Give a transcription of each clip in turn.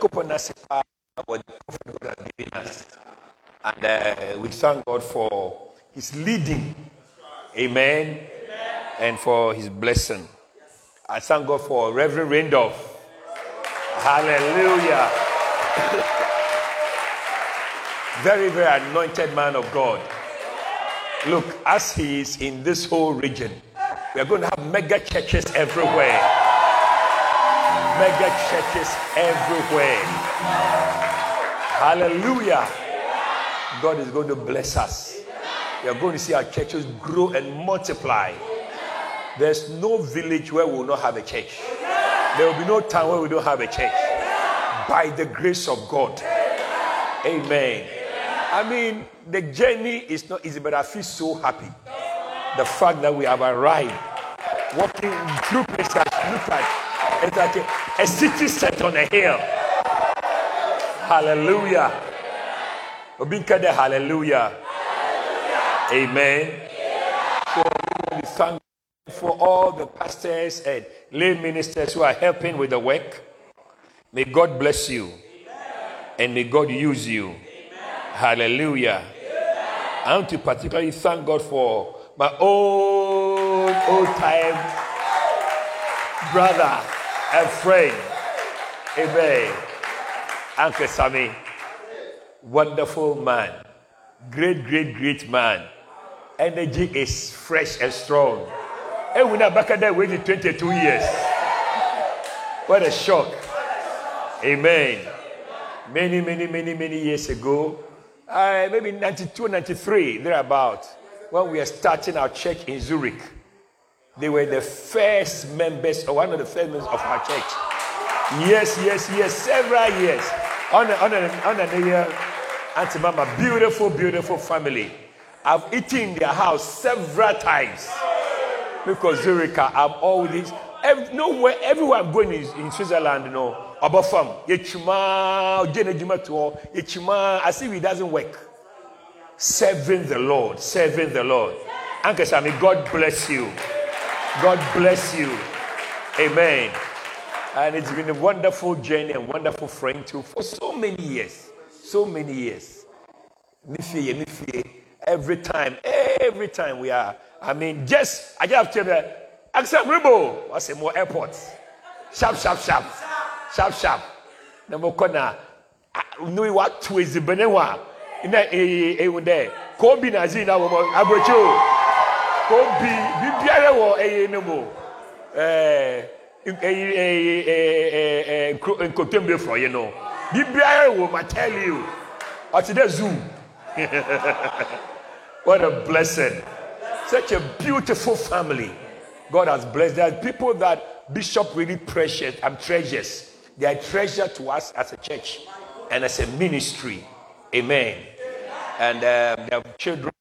What the prophet God has given us. And uh, we thank God for his leading. Amen. And for his blessing. I thank God for Reverend Randolph. Hallelujah. very, very anointed man of God. Look, as he is in this whole region, we are going to have mega churches everywhere. Mega churches everywhere. Hallelujah. God is going to bless us. We are going to see our churches grow and multiply. There's no village where we will not have a church. There will be no town where we don't have a church. By the grace of God. Amen. I mean, the journey is not easy, but I feel so happy. The fact that we have arrived, walking through places, look at a, city set on a hill. Hallelujah. Obinkade hallelujah. Amen. So we thank for all the pastors and lay ministers who are helping with the work. May God bless you. And may God use you. Hallelujah. I want to particularly thank God for my old, old time brother friend. Amen. Uncle Sammy. Wonderful man. Great, great, great man. Energy is fresh and strong. And we're not back at that waiting 22 years. What a shock. Amen. Many, many, many, many years ago, uh, maybe 92, 93, thereabout, when we were starting our church in Zurich. They were the first members, or one of the first members of our church. Yes, yes, yes, several years. On a, on on a year, Auntie Mama, beautiful, beautiful family. I've eaten their house several times because Zurich, I'm always every, nowhere, everywhere I'm going is in Switzerland, you know. Above farm, yechuma, jene to yechuma. I see it doesn't work. Serving the Lord, serving the Lord. Uncle Sammy, God bless you. God bless you. Amen. And it's been a wonderful journey and wonderful friend too for so many years. So many years. Every time, every time we are. I mean, just I just have to you, accept Ribo. I say more airports. Sharp, sharp, sharp sharp sharp na mokɔ na no watu ezibene wa na ee ewu dɛ kobi na zi na wɔn aburokyi o kobi bibiara wɔ eh, eh, eye ne mu eh, ɛɛ eyi eyi ɛɛ ɛɛ nkotombe fɔye no bibiara wɔ ma tell you ɔte dɛ zoo what a blessing such a beautiful family God has blessed. There are people that Bishop really precious and treasures. They are treasure to us as a church and as a ministry. Amen. And um, their children.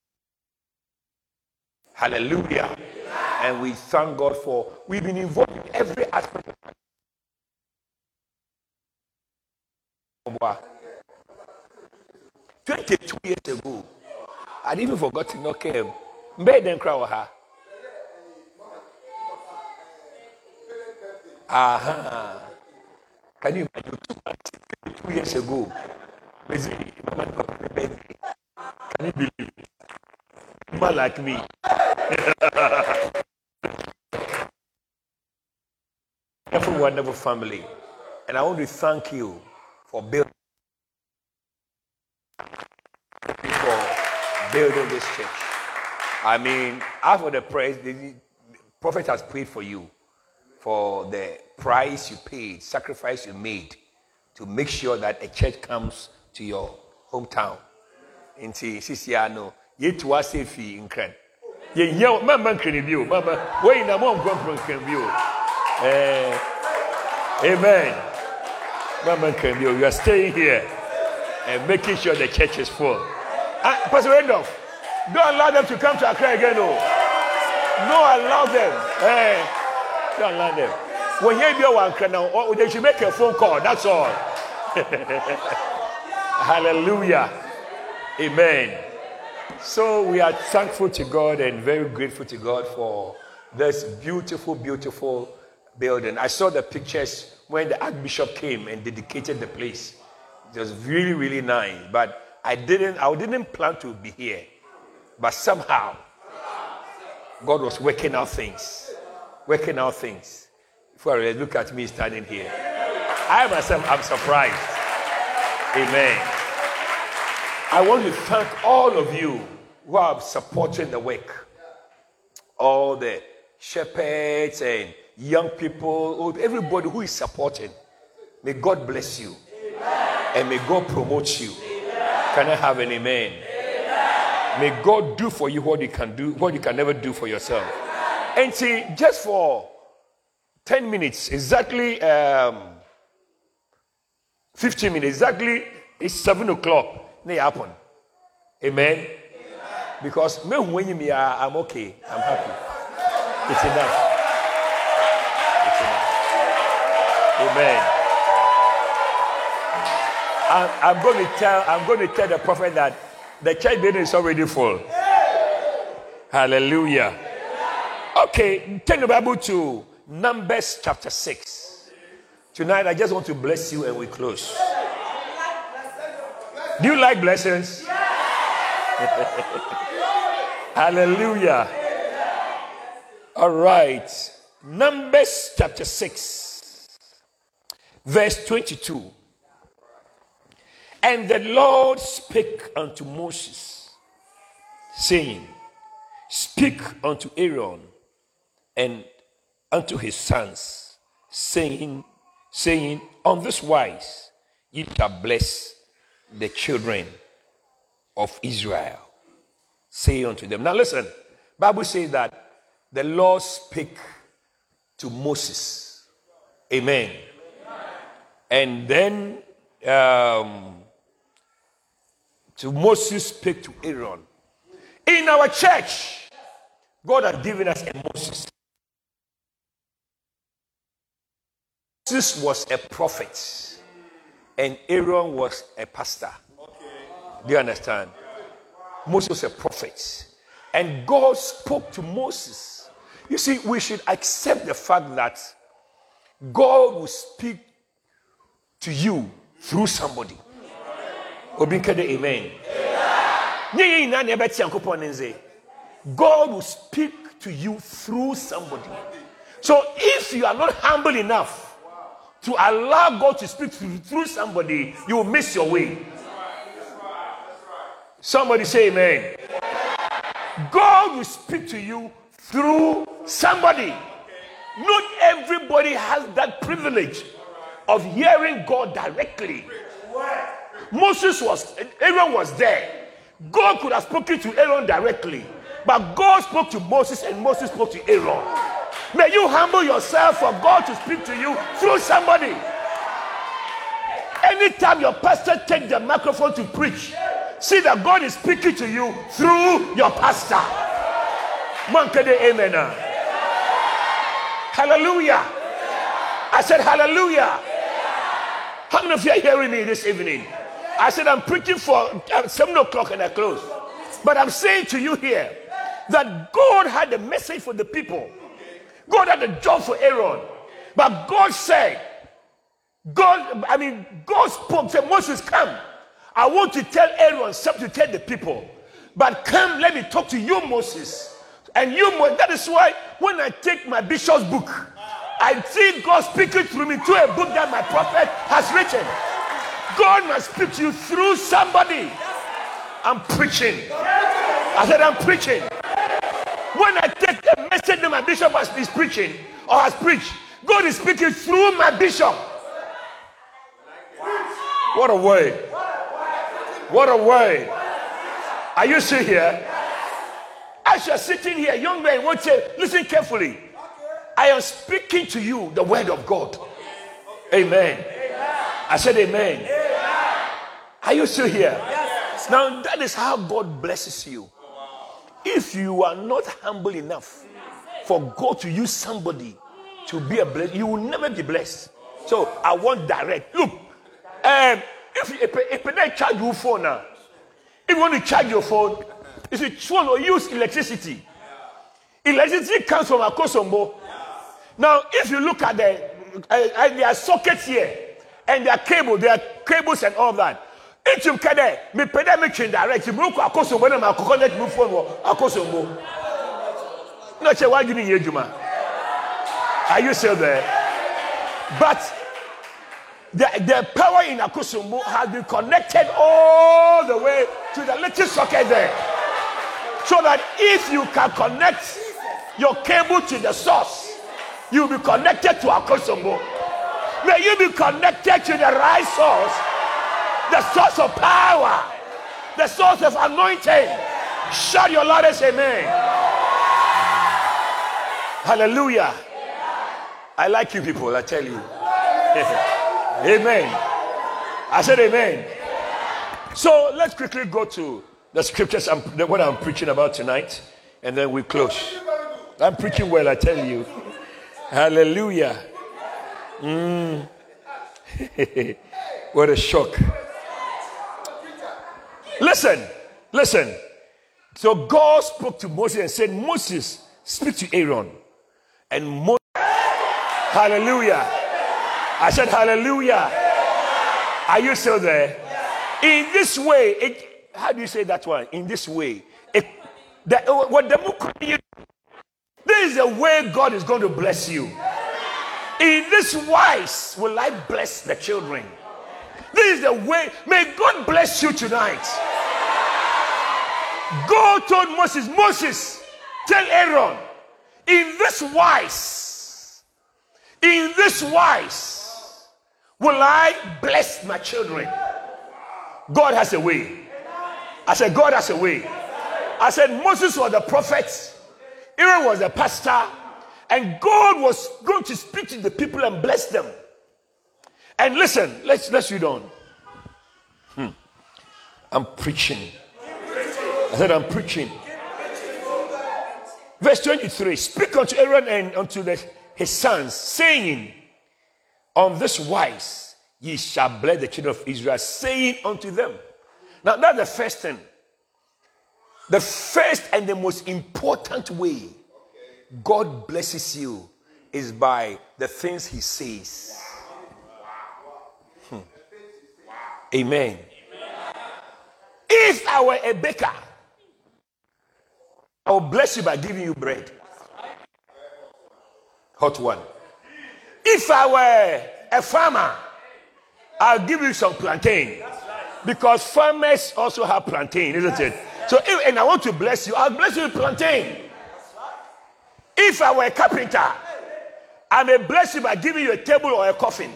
Hallelujah. And we thank God for we've been involved in every aspect of life. 22 years ago, I'd even forgotten came. Mbe den crowd her. Aha. Can you imagine two, years ago? Can you believe it? Man like me. wonderful, wonderful family. And I want to thank you for building for building this church. I mean, after the praise, the prophet has prayed for you for the price you paid, sacrifice you made to make sure that a church comes to your hometown. Nti ano yetu ase fi nkran. Nya mama nkran bi o mama wey na mo nkran nkran bi o. Eh Amen. Mama nkran bi o you are staying here and making sure the church is full. Ah, Pastor Randolph, don't allow them to come to Accra again o. No allow them. Eh don't allow them. When you be one can now, they should make a phone call. That's all. Hallelujah. Amen. So we are thankful to God and very grateful to God for this beautiful, beautiful building. I saw the pictures when the Archbishop came and dedicated the place. It was really, really nice. But I didn't, I didn't plan to be here. But somehow, God was working out things. Working out things. Before I look at me standing here. I myself, I'm surprised. Amen. I want to thank all of you who are supporting the work. All the shepherds and young people, everybody who is supporting. May God bless you. Amen. And may God promote you. Amen. Can I have an amen? amen? May God do for you what you can do, what you can never do for yourself. And see, just for 10 minutes, exactly um, 15 minutes, exactly it's 7 o'clock. May happen. Amen. Because me when you I'm okay. I'm happy. It's enough. Amen. I'm, I'm, going to tell I'm going to tell the prophet that the church building is already full. Hallelujah. Okay, turn the Bible to Numbers chapter 6. Tonight I just want to bless you and we close. Do you like blessings? Yes. Hallelujah. All right. Numbers chapter 6 verse 22. And the Lord spake unto Moses, saying, Speak unto Aaron and unto his sons, saying, saying, On this wise ye shall bless the children of Israel. Say unto them. Now listen, Bible says that the Lord spake to Moses. Amen. And then um, to Moses speak to Aaron. In our church, God has given us a Moses. Moses was a prophet, and Aaron was a pastor. Do you understand? Moses was a prophet, and God spoke to Moses. You see, we should accept the fact that God will speak to you through somebody. Amen. God will speak to you through somebody. So if you are not humble enough to allow God to speak through somebody, you will miss your way. Somebody say amen. God will speak to you through somebody. Not everybody has that privilege of hearing God directly. Moses was, Aaron was there. God could have spoken to Aaron directly, but God spoke to Moses and Moses spoke to Aaron. May you humble yourself for God to speak to you through somebody. Anytime your pastor takes the microphone to preach, see that God is speaking to you through your pastor. Amen. Hallelujah. I said, Hallelujah. How many of you are hearing me this evening? I said, I'm preaching for uh, 7 o'clock and I close. But I'm saying to you here that God had a message for the people. God had a job for Aaron. But God said, God, I mean, God spoke, said, Moses, come. I want to tell Aaron something to tell the people. But come, let me talk to you, Moses. And you, that is why when I take my bishop's book, I see God speaking through me through a book that my prophet has written. God must speak to you through somebody. I'm preaching. I said, I'm preaching. When I take the message that my bishop has, is preaching or has preached, God is speaking through my bishop. What a word. What a word. Are you still here? As you're sitting here, young man, won't say, listen carefully. I am speaking to you the word of God. Amen. I said, Amen. Are you still here? Now, that is how God blesses you. If you are not humble enough for God to use somebody to be a blessing, you will never be blessed. So, I want direct. Look, um, if, if, if they charge your phone now, if you want to charge your phone, if you want to use electricity, electricity comes from a Akosombo. Now, if you look at the uh, uh, there are sockets here, and there are cable, there are cables and all that. Each of kade, me pede me change direct. Me ko akoso mo na ma connect me phone mo. No che why gini ye juma. Are you still there? But the, the power in Akosombo has been connected all the way to the little socket there. So that if you can connect your cable to the source, you'll be connected to Akosombo. May you be connected to the right source, the source of power, the source of anointing. Shout your loudest amen. Hallelujah. I like you people, I tell you. amen. I said amen. So let's quickly go to the scriptures, what I'm preaching about tonight, and then we close. I'm preaching well, I tell you. Hallelujah. Mm. what a shock. Listen, listen. So God spoke to Moses and said, Moses, speak to Aaron. And Moses Hallelujah. I said, Hallelujah. Are you still there? In this way, it, how do you say that one? In this way, it, the, what the this is the way God is going to bless you. In this wise will I bless the children. This is the way. May God bless you tonight. God told Moses, Moses, tell Aaron, in this wise in this wise will I bless my children. God has a way. I said, God has a way. I said, Moses was the prophet, Aaron was the pastor, and God was going to speak to the people and bless them. And listen, let's let's read on. Hmm. I'm preaching. I said, I'm preaching. Verse 23 Speak unto Aaron and unto the his sons, saying, On this wise ye shall bless the children of Israel, saying unto them. Now, that's the first thing. The first and the most important way God blesses you is by the things He says. Hmm. Amen. If I were a baker, I will bless you by giving you bread hot one. If I were a farmer, I'll give you some plantain. Because farmers also have plantain, isn't it? So, if, and I want to bless you, I'll bless you with plantain. If I were a carpenter, I may bless you by giving you a table or a coffin.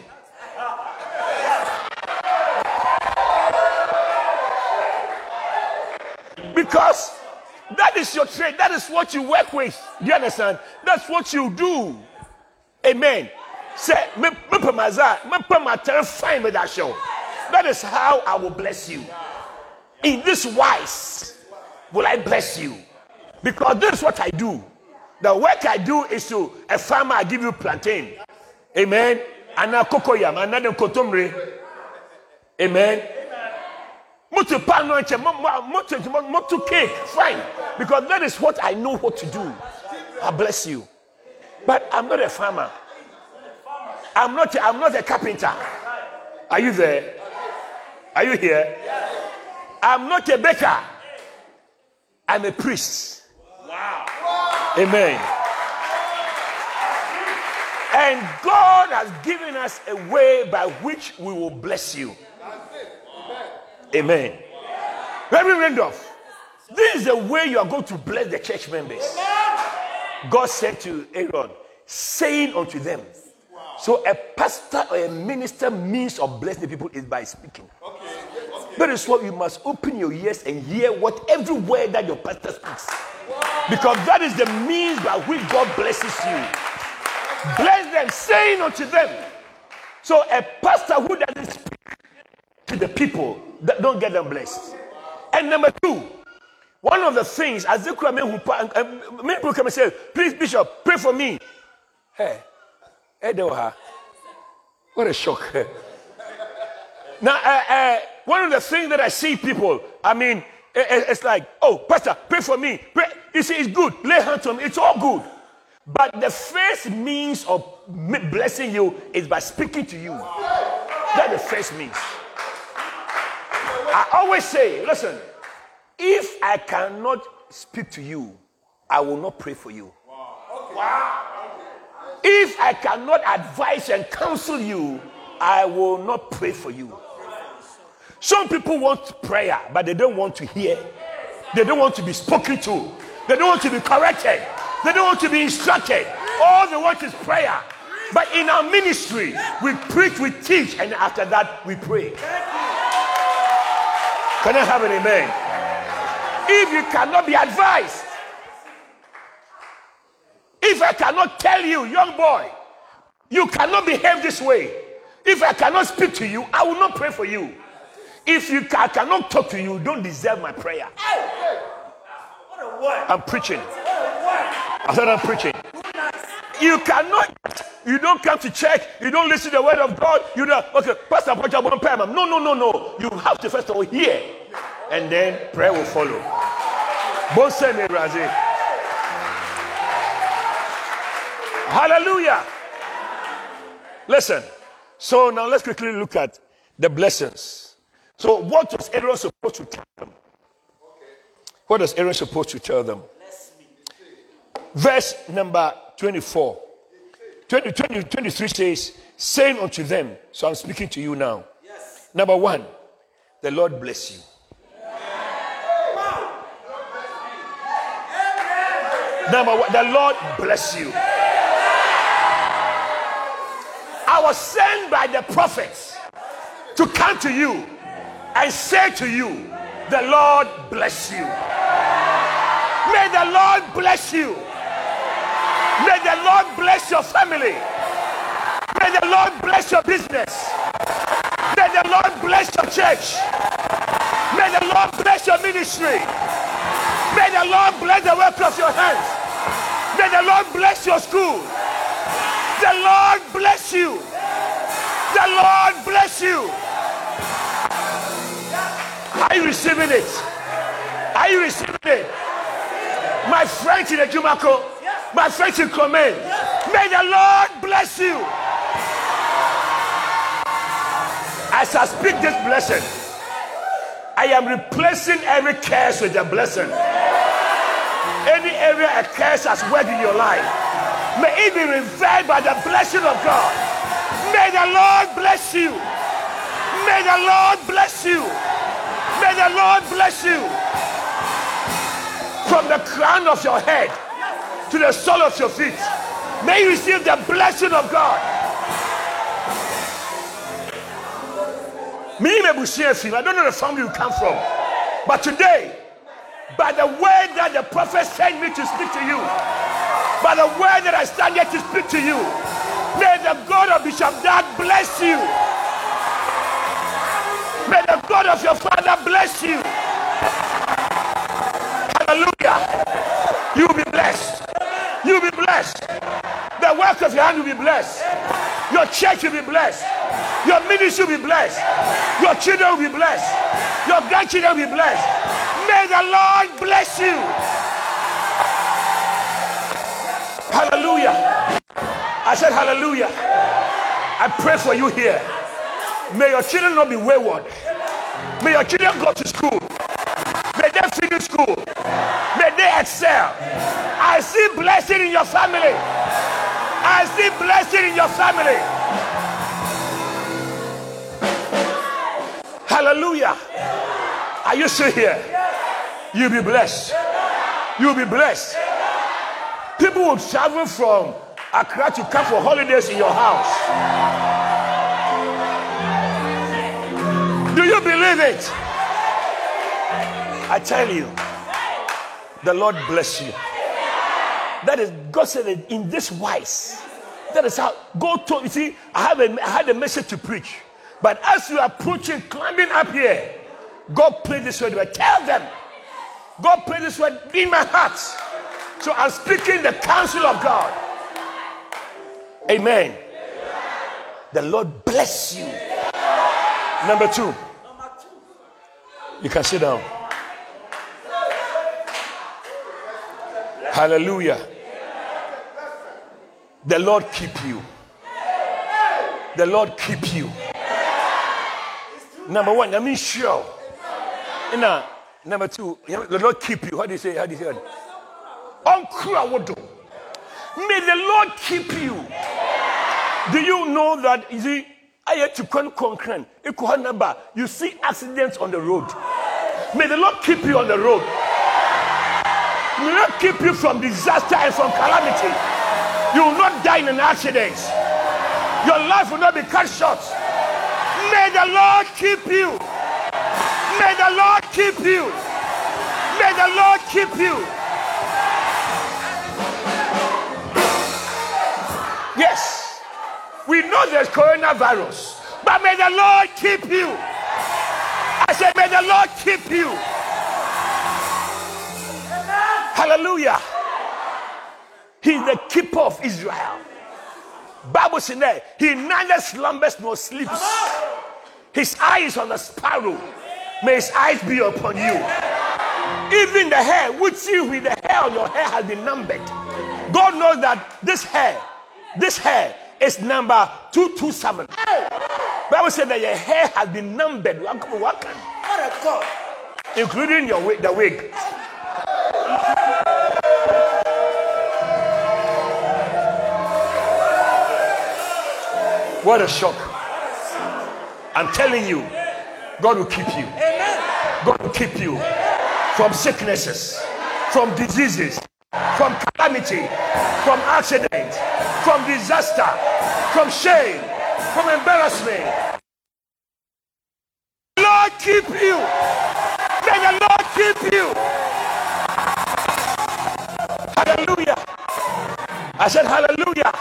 Because that is your trade, that is what you work with. You understand? That's what you do. Amen. Say, my my fine that show. That is how I will bless you. In this wise will I bless you. Because this is what I do. The work I do is to a farmer, I give you plantain. Amen. And a cocoyam, another kotomre. Amen. Mutu pano mutu cake, fine. Because that is what I know what to do. I bless you. But I'm not a farmer. I'm not, I'm not a carpenter. Are you there? Are you here? I'm not a baker. I'm a priest. Wow. Amen. And God has given us a way by which we will bless you. Amen. Reverend Randolph, this is the way you are going to bless the church members. God said to Aaron, saying unto them. So a pastor or a minister means of blessing people is by speaking. That is why you must open your ears and hear what every word that your pastor speaks. Because that is the means by which God blesses you. Bless them, saying unto them. So a pastor who doesn't speak the people, that don't get them blessed. And number two, one of the things, as many people come and say, please, Bishop, pray for me. Hey. What a shock. now, uh, uh, one of the things that I see people, I mean, it's like, oh, Pastor, pray for me. Pray. You see, it's good. Lay hands on me. It's all good. But the first means of blessing you is by speaking to you. That's the first means. I always say, listen, if I cannot speak to you, I will not pray for you. Wow. If I cannot advise and counsel you, I will not pray for you. Some people want prayer, but they don't want to hear. They don't want to be spoken to. They don't want to be corrected. They don't want to be instructed. All they want is prayer. But in our ministry, we preach, we teach, and after that, we pray. Can I have an amen? If you cannot be advised, if I cannot tell you, young boy, you cannot behave this way, if I cannot speak to you, I will not pray for you. If you I cannot talk to you, you don't deserve my prayer. I'm preaching. I said I'm preaching. You cannot, you don't come to church, you don't listen to the word of God, you don't, okay, Pastor what you want to pray No, no, no, no. You have to first of all hear, and then prayer will follow. Hallelujah. Listen. So now let's quickly look at the blessings. So what was Aaron supposed to tell them? What was Aaron supposed to tell them? Verse number 24. 20, 20, 23 says, saying unto them, so I'm speaking to you now. Yes. Number one, the Lord bless you. Number one, the Lord bless you. I was sent by the prophets to come to you and say to you, The Lord bless you. May the Lord bless you. May the Lord bless your family. May the Lord bless your business. May the Lord bless your church. May the Lord bless your ministry. May the Lord bless the work of your hands. May the Lord bless your school. The Lord bless you. The Lord bless you. Are you receiving it? Are you receiving it? My friend in the Jumako, my friends in Clement, may the Lord bless you. As I speak this blessing, I am replacing every curse with a blessing. Any area a curse has worked in your life May it be reversed by the blessing of God. May the Lord bless you. May the Lord bless you. May the Lord bless you. From the crown of your head to the sole of your feet. May you receive the blessing of God. Me, I don't know the family you come from. But today, by the word that the prophet sent me to speak to you, by the word that I stand here to speak to you. May the God of Bishop Dag bless you. May the God of your father bless you. Hallelujah. You will be blessed. You will be blessed. The work of your hand will be blessed. Your church will be blessed. Your ministry will be blessed. Your children will be blessed. Your grandchildren will be blessed. May the Lord bless you. Hallelujah. I said, Hallelujah. I pray for you here. May your children not be wayward. May your children go to school. They finish school. May they excel. I see blessing in your family. I see blessing in your family. Hallelujah. Are you still here? You'll be blessed. You'll be blessed. People will travel from Accra to come for holidays in your house. Do you believe it? I tell you, the Lord bless you. That is, God said that in this wise. That is how God told you. See, I have a, I had a message to preach. But as you are preaching, climbing up here, God played this word. Tell them, God played this word in my heart. So I'm speaking the counsel of God. Amen. The Lord bless you. Number two. You can sit down. Hallelujah. The Lord keep you. The Lord keep you. Number one, I mean sure. Now, number two, the Lord keep you. How do you say? How do you say? Uncrow May the Lord keep you. Do you know that? You see. You see accidents on the road. May the Lord keep you on the road. The Lord keep you from disaster and from calamity. You will not die in an accident. Your life will not be cut short. May the Lord keep you. May the Lord keep you. May the Lord keep you. Yes, we know there's coronavirus, but may the Lord keep you. I said, may the Lord keep you. Hallelujah. He's the keeper of Israel. Bible says that he neither slumbers nor sleeps. His eye is on the sparrow. May his eyes be upon you. Even the hair, which you with the hair on your hair has been numbered. God knows that this hair, this hair is number 227. Bible said that your hair has been numbered. What? Including your wig, the wig. What a shock. I'm telling you, God will keep you. God will keep you from sicknesses, from diseases, from calamity, from accident, from disaster, from shame, from embarrassment. Lord keep you. May the Lord keep you. I said hallelujah.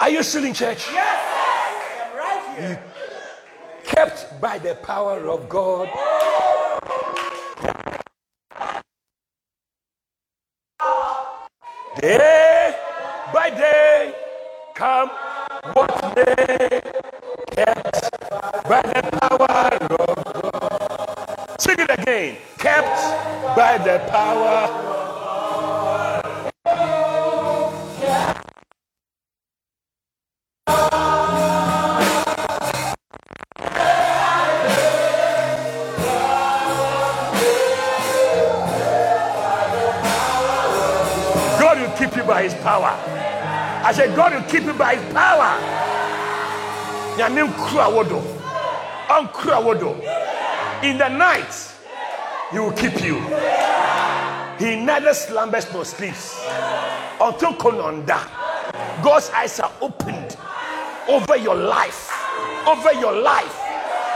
Are you still in church? Yes. I am right here. Kept by the power of God. Day by day, come what day, kept by the power of God. Sing it again. Kept by the power I said, God will keep you by his power. In the night, he will keep you. He neither slumbers nor sleeps. Until Kononda, God's eyes are opened over your life, over your life,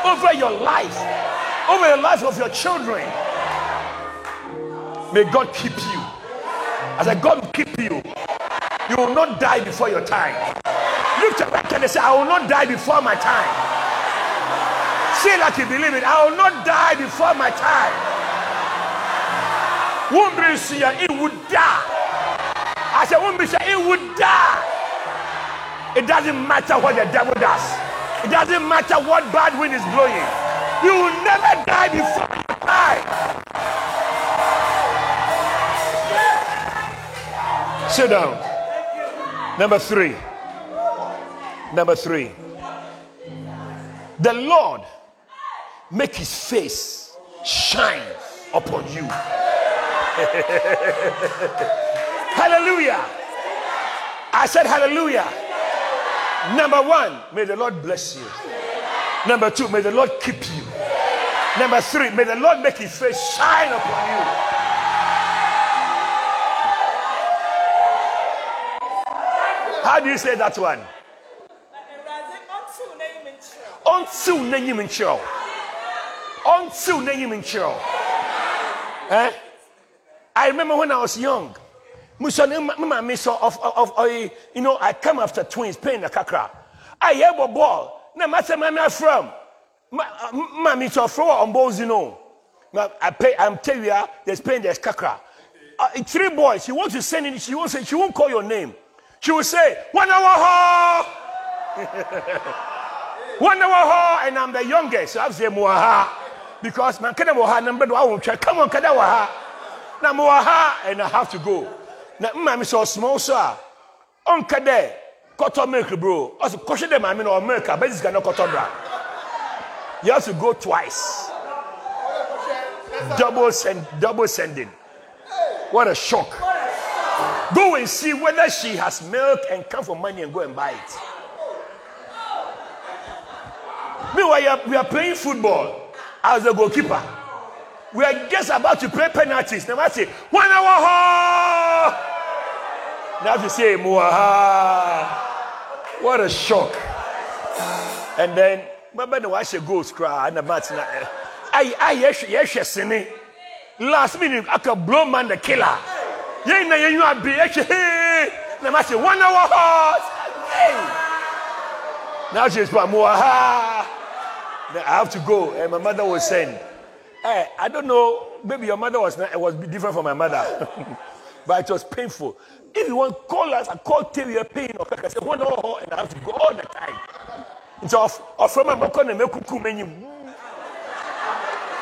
over your life, over the life of your children. May God keep you. I said, God will keep you. You will not die before your time. Lift your back and say, I will not die before my time. Say like you believe it. I will not die before my time. Won't be it would die. I said, won't be it would die. It doesn't matter what the devil does. It doesn't matter what bad wind is blowing. You will never die before your time. Sit down. Number three. Number three. The Lord make his face shine upon you. hallelujah. I said hallelujah. Number one, may the Lord bless you. Number two, may the Lord keep you. Number three, may the Lord make his face shine upon you. How do you say that one? Until n'enyim nkyerɛw. Until n'enyim nkyerɛw. Eh? I remember when I was young. So of of of you know I come after twins playing the kakra. I hear a ball. Na ma say ma from. Ma me so throw on balls you know. I pay I'm tell you there's playing there's kakra. Uh, three boys. She wants to send in. She won't say. She won't call your name. She will say, one hour one hour and I'm the youngest. So I say, Muaha. Because man, can I number one? Come on, can I Now, Muaha, and I have to go. Now, Mammy so small, sir. On Kade, cotton milk, bro. Also, caution them, I mean, or milk, I bet it's gonna cotton bra. You have to go twice. Double send, double sending. What a shock. Go and see whether she has milk and come for money and go and buy it. Meanwhile, we are playing football as a goalkeeper. We are just about to play penalties. Now I say, one hour. Now to say, Muaha. What a shock. And then, remember the watch goals cry and. I, I, yes, yes, yes, Last minute, I could blow man the killer. Yeah, na you are be hey. Now I say, one hour horse. Hey. Now she's Muaha. I have to go. And my mother was saying, Hey, I don't know, maybe your mother was not, it was different from my mother. but it was painful. If you want call us, I call tell you a pain or I say one hour and I have to go all the time. It's off off from my mom and make kuku menu.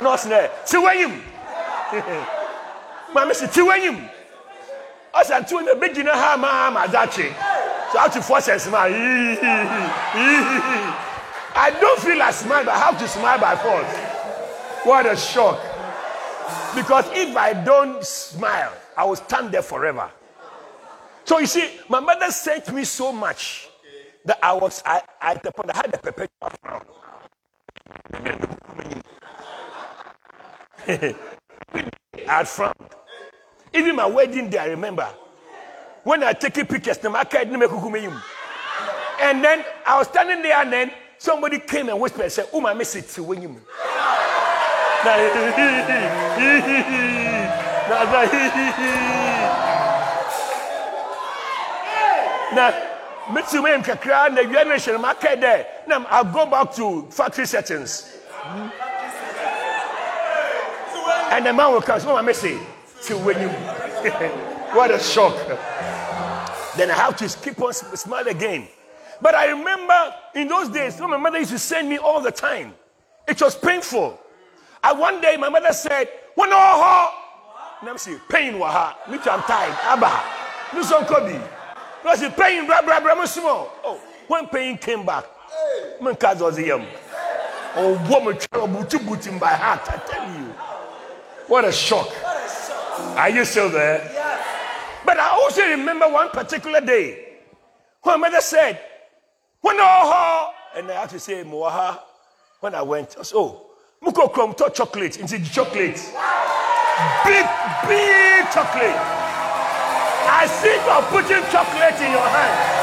No snare. See when you Mamma said, See when you I said, Two in the beginner, ha, ma, dachi. So I have to force a smile. I don't feel like smile, but I have to smile by force. What a shock. Because if I don't smile, I will stand there forever. So you see, my mother sent me so much that I was I, I, I had a perpetual frown. I had frowned. Even my wedding day, I remember. When I take pictures, and then I was standing there, and then somebody came and whispered and said, Oh, my message to when you. Now, Mitsu me kakra na wia no hyɛ ma ka dɛ na I go back to factory settings. And the man will come. So I say, when you what a shock. Then I have to keep on smile again. But I remember in those days, my mother used to send me all the time. It was painful. And one day my mother said, One oh, let me see, pain waha. Me too, I'm tired. Abba. Son Kobe. No see pain, bra bra bra small. Oh, when pain came back, my cause was yam. Oh, woman trouble to boot him by heart, I tell you. What a shock. Are you still there? Yes. But I also remember one particular day when mother said, When oh, and I had to say, Moaha, when I went, I said, Oh, Muko Krom to chocolate into chocolate. Big, big chocolate. I see you are putting chocolate in your hand.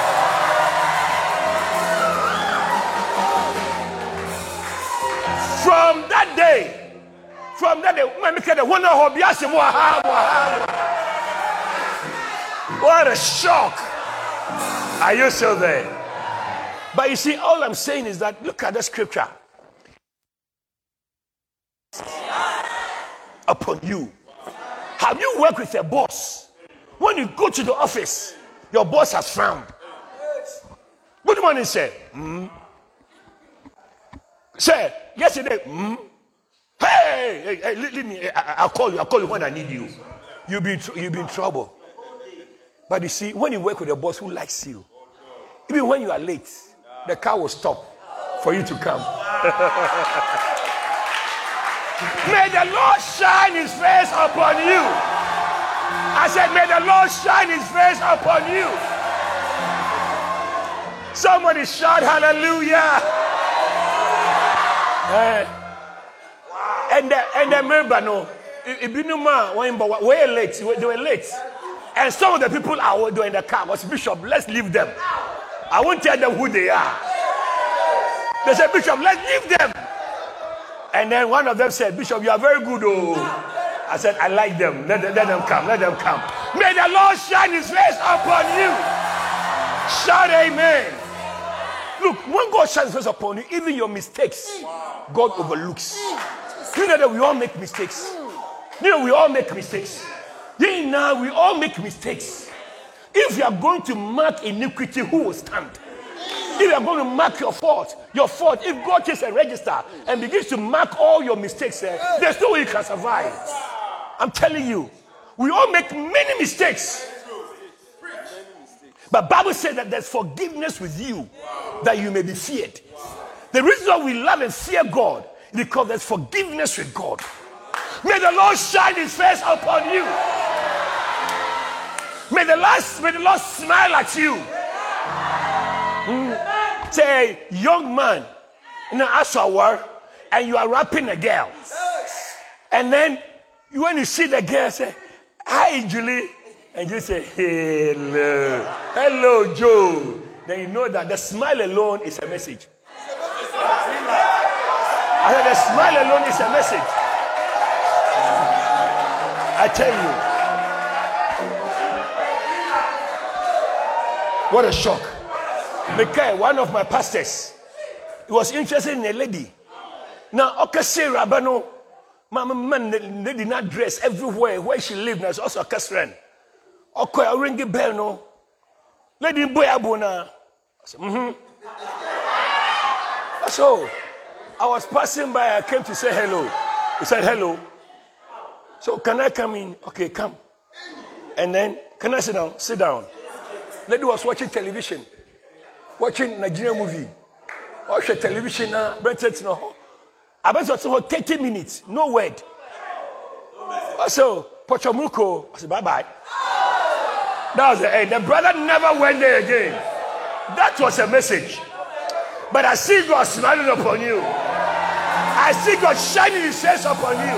From that day, from that day, what a shock. Are you still there? But you see, all I'm saying is that look at the scripture. upon you. Have you worked with a boss? When you go to the office, your boss has frowned. Good morning, sir. Mm. Sir, yesterday, mm. Hey, hey, hey, leave me. I, will call you. I'll call you when I need you. You'll be, you'll be in trouble. But you see, when you work with a boss who likes you, even when you are late, the car will stop for you to come. May the Lord shine his face upon you. I said, May the Lord shine his face upon you. Somebody shout hallelujah. Uh, and the, and the member no, know man, we're late, they were late. And some of the people are doing the car was Bishop, let's leave them. I won't tell them who they are. They said, Bishop, let's leave them. And then one of them said, Bishop, you are very good. Oh. I said, I like them. Let, let them come. Let them come. May the Lord shine his face upon you. Shout amen. Look, when God shines his face upon you, even your mistakes, God overlooks. You know that we all make mistakes. You know, we all make mistakes. You know, we all make mistakes. If you are going to mark iniquity, who will stand? If you are going to mark your fault, your fault, if God takes a register and begins to mark all your mistakes, eh, there's no way you can survive. I'm telling you, we all make many mistakes. But Bible says that there's forgiveness with you that you may be feared. The reason why we love and fear God because there's forgiveness with God. May the Lord shine his face upon you. May the Lord, may the Lord smile at you. Mm. Say, young man, in an ashawar, and you are rapping a girl. And then when you see the girl, say, Hi, Julie. And you say, Hello. Hello, Joe. Then you know that the smile alone is a message. I said, the smile alone is a message. I tell you. What a shock. Mekai, one of my pastors, he was interested in a lady. Now, Okase Rabano, my man, lady not dress everywhere where she lived. Now, it's also a Kasran. Okay, I ring the bell, no. Lady boy abuna. I said, mm-hmm. So, I was passing by, I came to say hello. He said, hello. So, can I come in? Okay, come. And then, can I sit down? Sit down. Lady was watching television, watching Nigerian movie. Watch television ah, now, Brentford, no. I bet for 30 minutes, no word. So, Pochamuko, I said, oh, bye bye. That was the end. The brother never went there again. That was a message. But I see God smiling upon you. I see God shining his face upon you.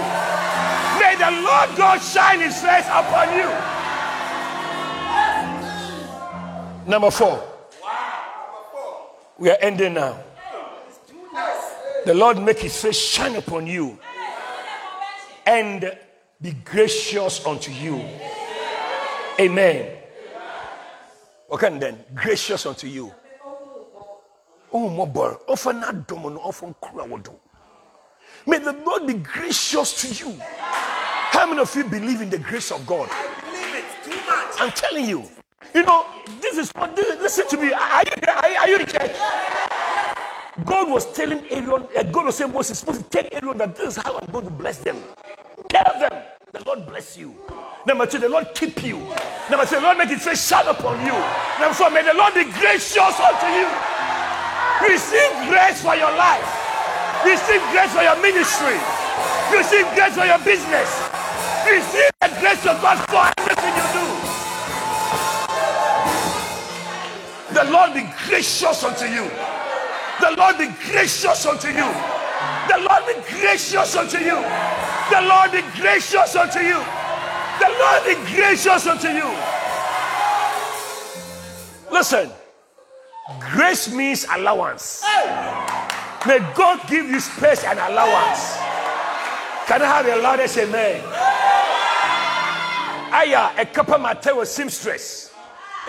May the Lord God shine his face upon you. Number four. We are ending now. The Lord make his face shine upon you and be gracious unto you. Amen. Okay, then gracious unto you. Oh, my boy, offer not domino, often crowd. May the Lord be gracious to you. How many of you believe in the grace of God? I Believe it too much. I'm telling you. You know, this is what, this, listen to me. Are you, you- are you church? God was telling Aaron, uh, God was saying, Moses, supposed to tell Aaron that this is how I'm going to bless them. Tell them, the Lord bless you. Number two, the Lord keep you. Number three, the Lord make his face shine upon you. Number four, may the Lord be gracious unto you. Receive grace for your life. Receive grace for your ministry. Receive grace for your business. Receive the grace of God for everything you do. The Lord be gracious unto you. The Lord be gracious unto you. The Lord be gracious unto you. The Lord be gracious unto you. The Lord be gracious unto you. Listen, grace means allowance. May God give you space and allowance. Can I have a loudest amen? Aya, a couple mateo seamstress.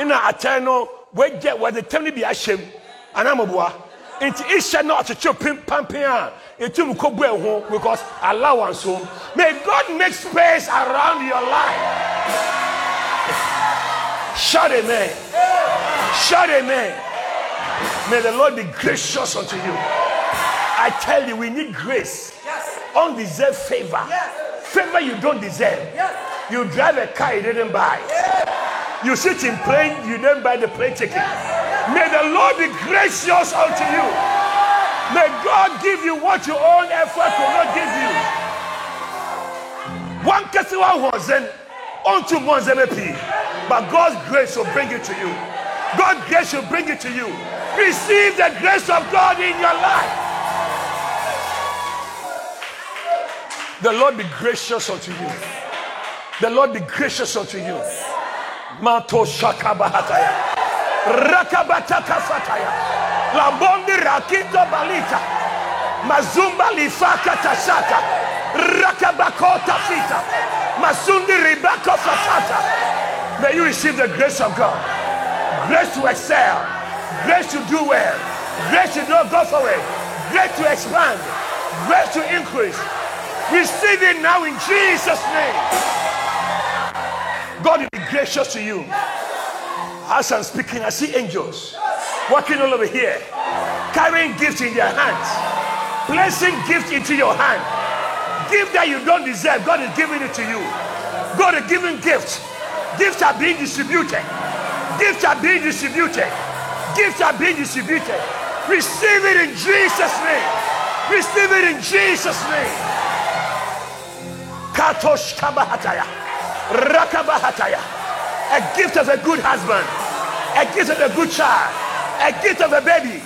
Ina atano, wegye wade temni bi ahyem. Anamoboa. Nti na ọchịchị pim pampin a etum kobu eho because allowance home. May God make space around your life. Shout amen. Shout amen. May the Lord be gracious unto you. I tell you, we need grace. Yes. Undeserved favor. Yes. Favor you don't deserve. Yes. You drive a car you didn't buy. You sit in plane, you didn't buy the plane ticket. May the Lord be gracious unto you. May God give you what your own effort could not give you. One person wasn't unto Monzemepi, but God's grace will bring it to you. God's grace will bring it to you. Receive the grace of God in your life. The Lord be gracious unto you. The Lord be gracious unto you. Mato shakabahataya. Rakabataka fataya. Lambondi rakito balita. Mazumba lifaka tashata. Rakabakota fita. Masundi ribako fatata. May you receive the grace of God. Grace to excel. Grace to do well. Grace to not go for. Grace to expand. Grace to increase. Receive it now in Jesus' name. God will be gracious to you. As I'm speaking, I see angels walking all over here, carrying gifts in their hands, placing gifts into your hand. Gift that you don't deserve, God is giving it to you. God is giving gifts. Gifts are being distributed. Gifts are being distributed. Gifts are being distributed. Receive it in Jesus' name. Receive it in Jesus' name. Katosh kabahataya. Rakabahataya. A gift of a good husband. A gift of a good child. A gift of a baby.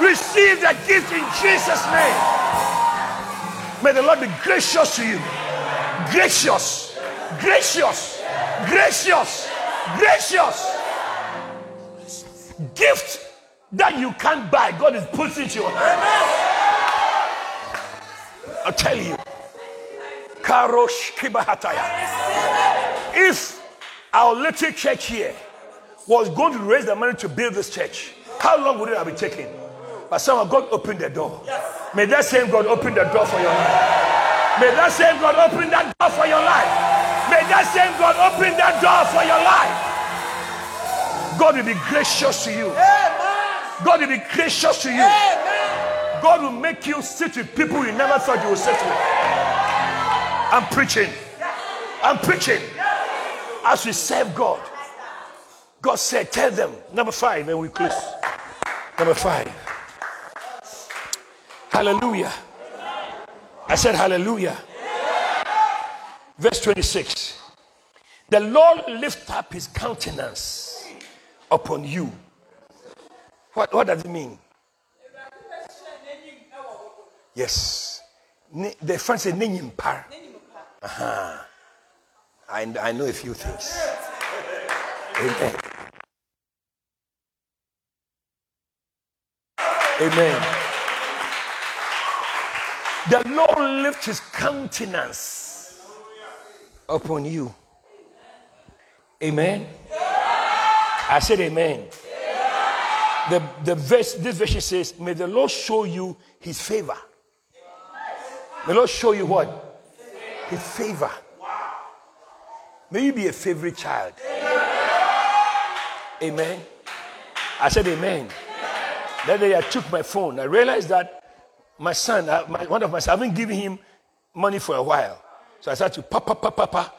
Receive the gift in Jesus' name. May the Lord be gracious to you. Gracious. Gracious. Gracious. Gracious. Gift that you can't buy, God is putting into your hand. I'll tell you. Karosh Kibahataya. If our little church here was going to raise the money to build this church, how long would it have been taking? But somehow God opened the door. May that same God open the door for your life. May that same God open that door for your life. May that same God open that door for your life. God will be gracious to you. God will be gracious to you. God will make you sit with people you never thought you would sit with. I'm preaching. I'm preaching. As we serve God, God said, Tell them, number five, and we close. Number five. Hallelujah. I said, Hallelujah. Verse 26. The Lord lift up his countenance upon you. What, what does it mean? Yes. The French say. Uh-huh. I, I know a few things. Amen. Amen. The Lord lift his countenance upon you. Amen. I said amen. The, the verse, this verse says, May the Lord show you his favor. May the Lord show you what? His favor. May you be a favorite child. Amen. I said amen. That day I took my phone. I realized that my son, uh, my, one of my sons, I haven't given him money for a while. So I started to papa, papa, papa.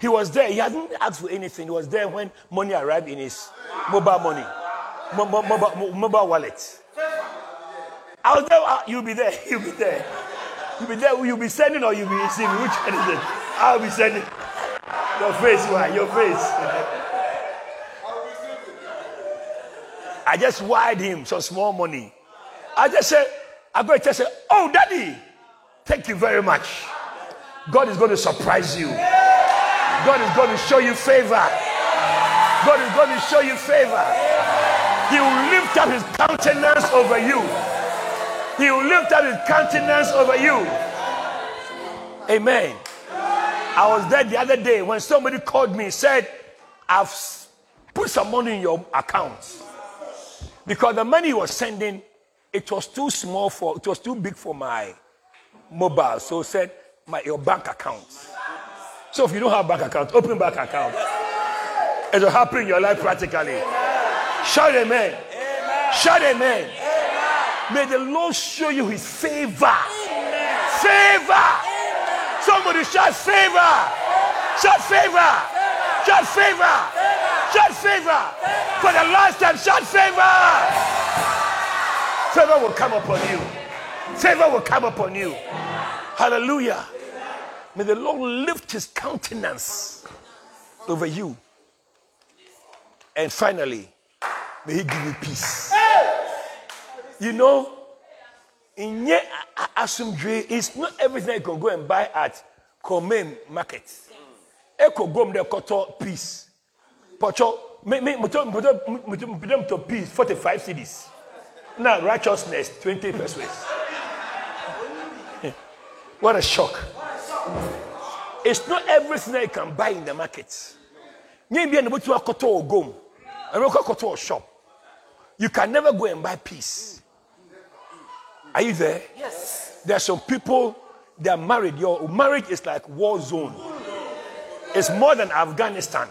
He was there. He hadn't asked for anything. He was there when money arrived in his mobile money, mobile, mobile, mobile wallet. I was there. Uh, you'll be there. You'll be there. You'll be there. You'll be sending or you'll be receiving. Which one is it? I'll be sending. Your face, why? Your face. I just wired him some small money. I just said, I'm going to say, Oh, daddy, thank you very much. God is going to surprise you. God is going to show you favor. God is going to show you favor. He will lift up his countenance over you. He will lift up his countenance over you. Amen. I was there the other day when somebody called me said, I've put some money in your account. Because the money he was sending it was too small for, it was too big for my mobile. So said, my, your bank account. So if you don't have bank account, open bank account. It will happen in your life practically. Shout amen. amen. Shout amen. amen. May the Lord show you his favor. Amen. Favor. Somebody shout favor. Shout favor. Shout favor. Shout favor. For the last time, shout favor. Favor will come upon you. Favor will come upon you. Hallelujah. May the Lord lift his countenance over you. And finally, may he give you peace. You know, in ye asumdwe, it's not everything you can go and buy at Komem market. Eko gom de koto peace. Pocho, me me muto muto muto peace 45 cities. Now, righteousness, 20 persuades. what a shock. It's not everything you can buy in the market. Maybe able to a or gum. And a shop. You can never go and buy peace. Are you there? Yes. There are some people, they are married. Your marriage is like war zone. It's more than Afghanistan.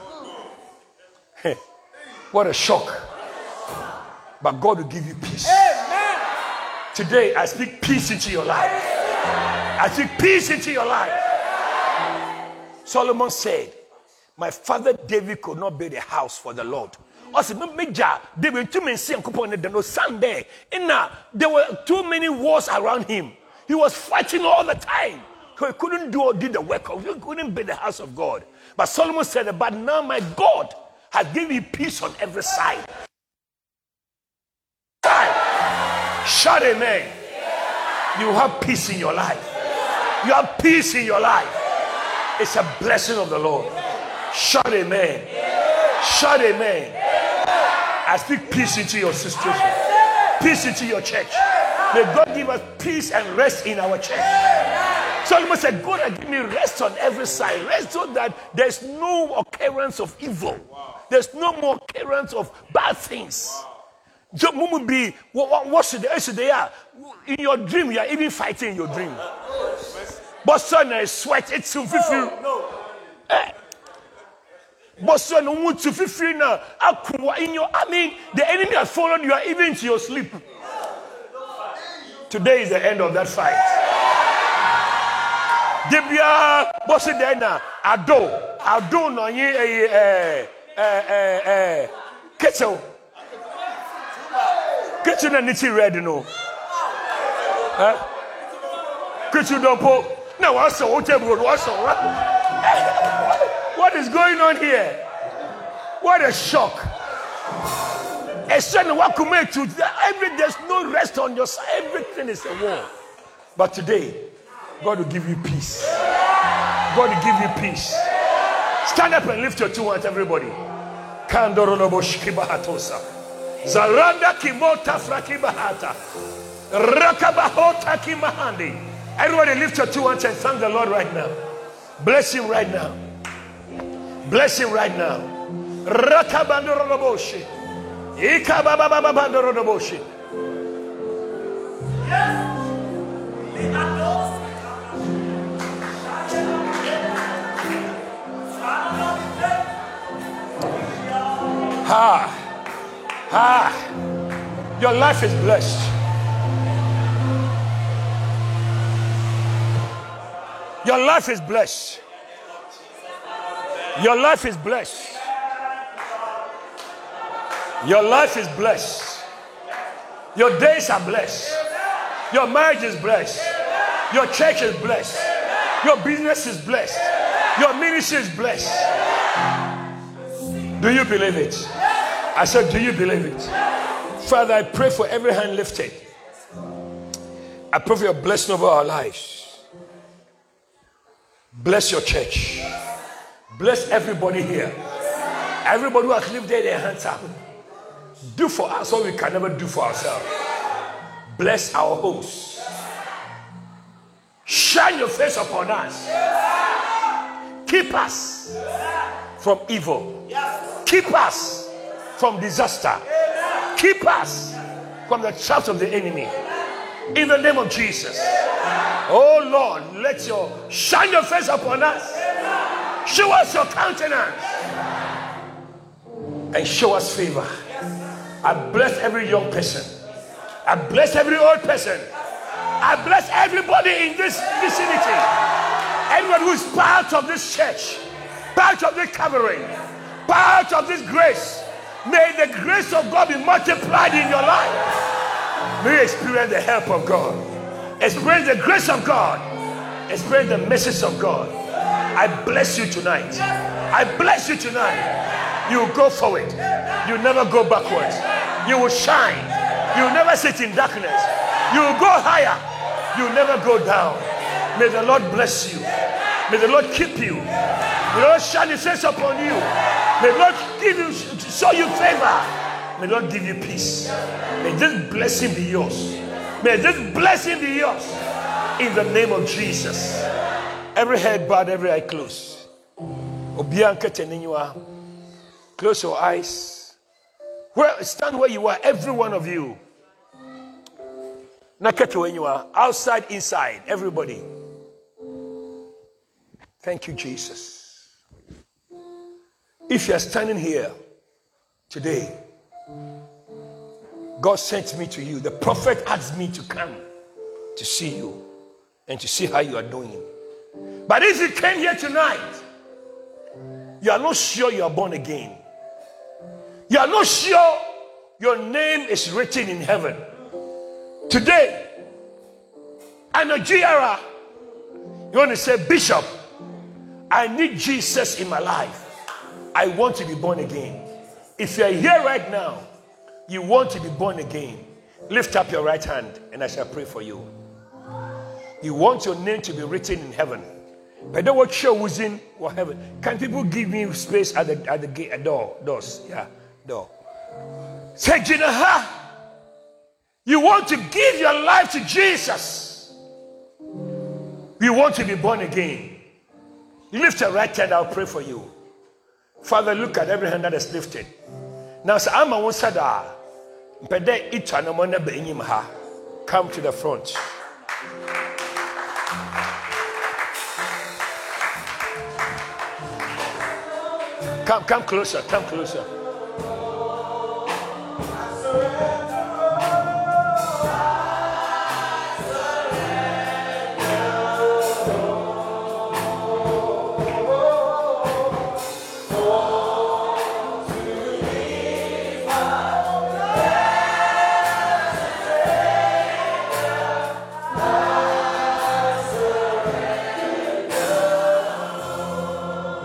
what a shock but God will give you peace. Amen. Today, I speak peace into your life. I speak peace into your life. Solomon said, My father David could not build a house for the Lord ɔsi mmegya david ntumi nsi nkupɔ ne da no sunday ina there were too many wars around him. He was fighting all the time. He couldn't do or did the work of he couldn't build the house of god. But solomon said but now my god has given me peace on every side. Shout amen. You have peace in your life. You have peace in your life. It's a blessing of the lord. Shout amen shout amen I speak peace into your situation, peace into your church. May God give us peace and rest in our church. Solomon said, God has given me rest on every side. Rest so that there's no occurrence of evil. There's no more occurrence of bad things. So, Mumu be what, what should they, should they are? In your dream, you are even fighting in your dream. But son, I sweat. It's so no, eh, but son, want to feel now. In your, I mean, the enemy has followed you even to your sleep. Today is the end of that fight. Debia, dena, ado, ado no ye eh eh eh eh kitchen. Kitchen and it's ready no. Huh? Kitchen don't put. No, what's the table? What's the What is going on here? What a shock. Every there's no rest on your side. Everything is a war. But today, God will give you peace. God will give you peace. Stand up and lift your two hands, everybody. Zaranda kimota frakibahata. Rakabahota kimahandi. Everybody lift your two hands and thank the Lord right now. Bless him right now. Bless him right now. Ikababababandoroboshi. Ha. Ha. Your life is blessed. Your life is blessed. Your life is blessed. Your life is blessed. Your days are blessed. Your marriage is blessed. Your church is blessed. Your business is blessed. Your ministry is blessed. Do you believe it? I said, Do you believe it? Father, I pray for every hand lifted. I pray for your blessing over our lives. Bless your church. Bless everybody here. Everybody who has lifted their hands up. Do for us what we can never do for ourselves. Bless our homes. Shine your face upon us. Keep us from evil. Keep us from disaster. Keep us from the traps of the enemy. In the name of Jesus. Oh Lord, let your shine your face upon us Show us your countenance and show us favor. I bless every young person. I bless every old person. I bless everybody in this vicinity. Anyone who is part of this church, part of this covering, part of this grace. May the grace of God be multiplied in your life. May you experience the help of God. Experience the grace of God. Experience the message of God. I bless you tonight. I bless you tonight. You go forward. You never go backwards. You will shine. You never sit in darkness. You go higher. You never go down. May the Lord bless you. May the Lord keep you. May the Lord shine his face upon you. May the Lord give you show you favor. May the Lord give you peace. May this blessing be yours. May this blessing be yours. In the name of Jesus. Every head bowed, every eye closed. Close your eyes. Where, stand where you are, every one of you. Nakete you are. Outside, inside, everybody. Thank you, Jesus. If you are standing here today, God sent me to you. The prophet asked me to come to see you and to see how you are doing. But if you came here tonight, you are not sure you are born again. You are not sure your name is written in heaven. Today, Anajiara, you want to say, Bishop, I need Jesus in my life. I want to be born again. If you are here right now, you want to be born again, lift up your right hand and I shall pray for you. You want your name to be written in heaven. But then what show was in what heaven? Can people give me space at the at the gate at door? Doors. Yeah, door. Say Jinaha. You want to give your life to Jesus. You want to be born again. Lift your right hand, I'll pray for you. Father, look at every hand that is lifted. Now, say, I'm a one sada. Come to the front. Come, come closer, come closer.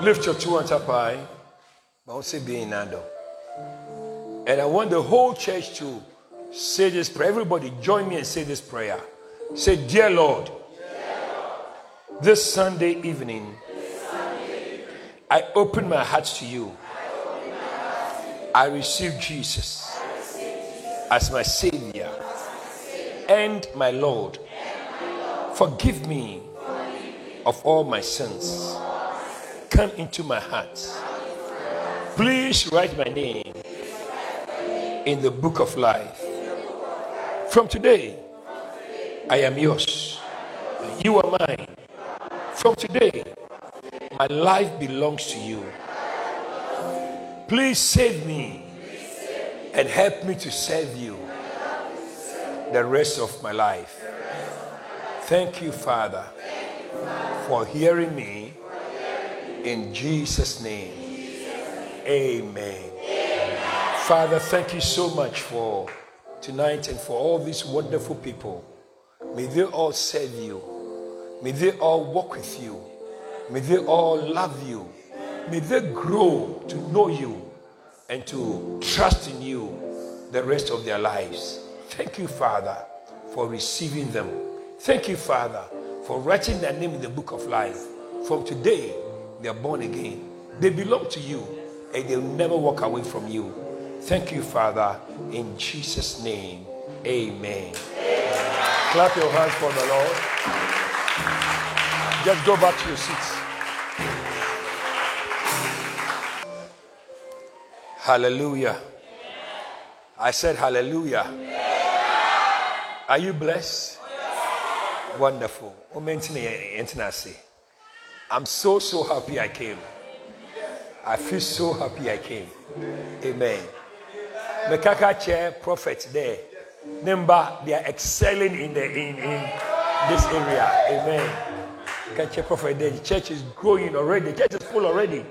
Lift your two hands up high. Bounce being Nando. And I want the whole church to say this prayer. Everybody join me and say this prayer. Say, Dear Lord, this Sunday evening, I open my heart to you. I receive Jesus as my Savior and my Lord. Forgive me of all my sins. Come into my heart. Please write my name in the book of life. From today, I am yours. You are mine. From today, my life belongs to you. Please save me and help me to serve you the rest of my life. Thank you, Father, for hearing me in Jesus' name. Amen. Father, thank you so much for tonight and for all these wonderful people. May they all serve you. May they all walk with you. May they all love you. May they grow to know you and to trust in you the rest of their lives. Thank you, Father, for receiving them. Thank you, Father, for writing their name in the book of life. From today, they are born again. They belong to you and they'll never walk away from you. Thank you, Father, in Jesus' name. Amen. Amen. Clap your hands for the Lord. Just go back to your seats. Hallelujah. I said hallelujah. Are you blessed? Wonderful. I'm so, so happy I came. I feel so happy I came. Amen. Mekaka chair prophets there. Remember, they are excelling in the in, in this area. Amen. Chair prophet there. The church is growing already. The church is full already.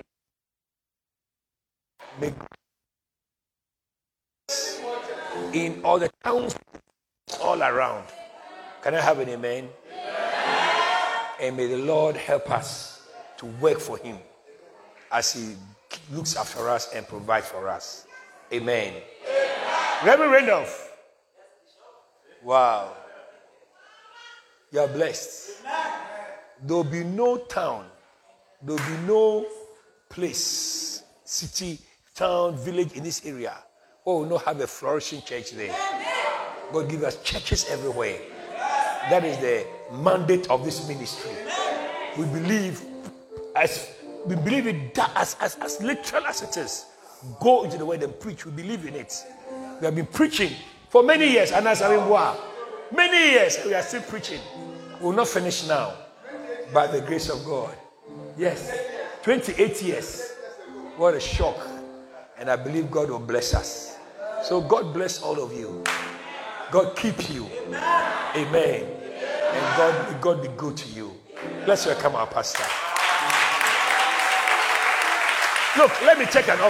In all the towns all around. Can I have an amen? And may the Lord help us to work for Him as He looks after us and provides for us. Amen. Amen. Reverend Randolph. Wow. You are blessed. There'll be no town, there'll be no place, city, town, village in this area. Oh, not have a flourishing church there. God give us churches everywhere. That is the mandate of this ministry. We believe as we believe it as, as, as literal as it is. Go into the word and preach. We believe in it. We have been preaching for many years. And as I mean, many years we are still preaching. We will not finish now by the grace of God. Yes, 28 years. What a shock. And I believe God will bless us. So God bless all of you. God keep you. Amen. And God, God be good to you. Let's welcome our pastor. Look, let me take an offer.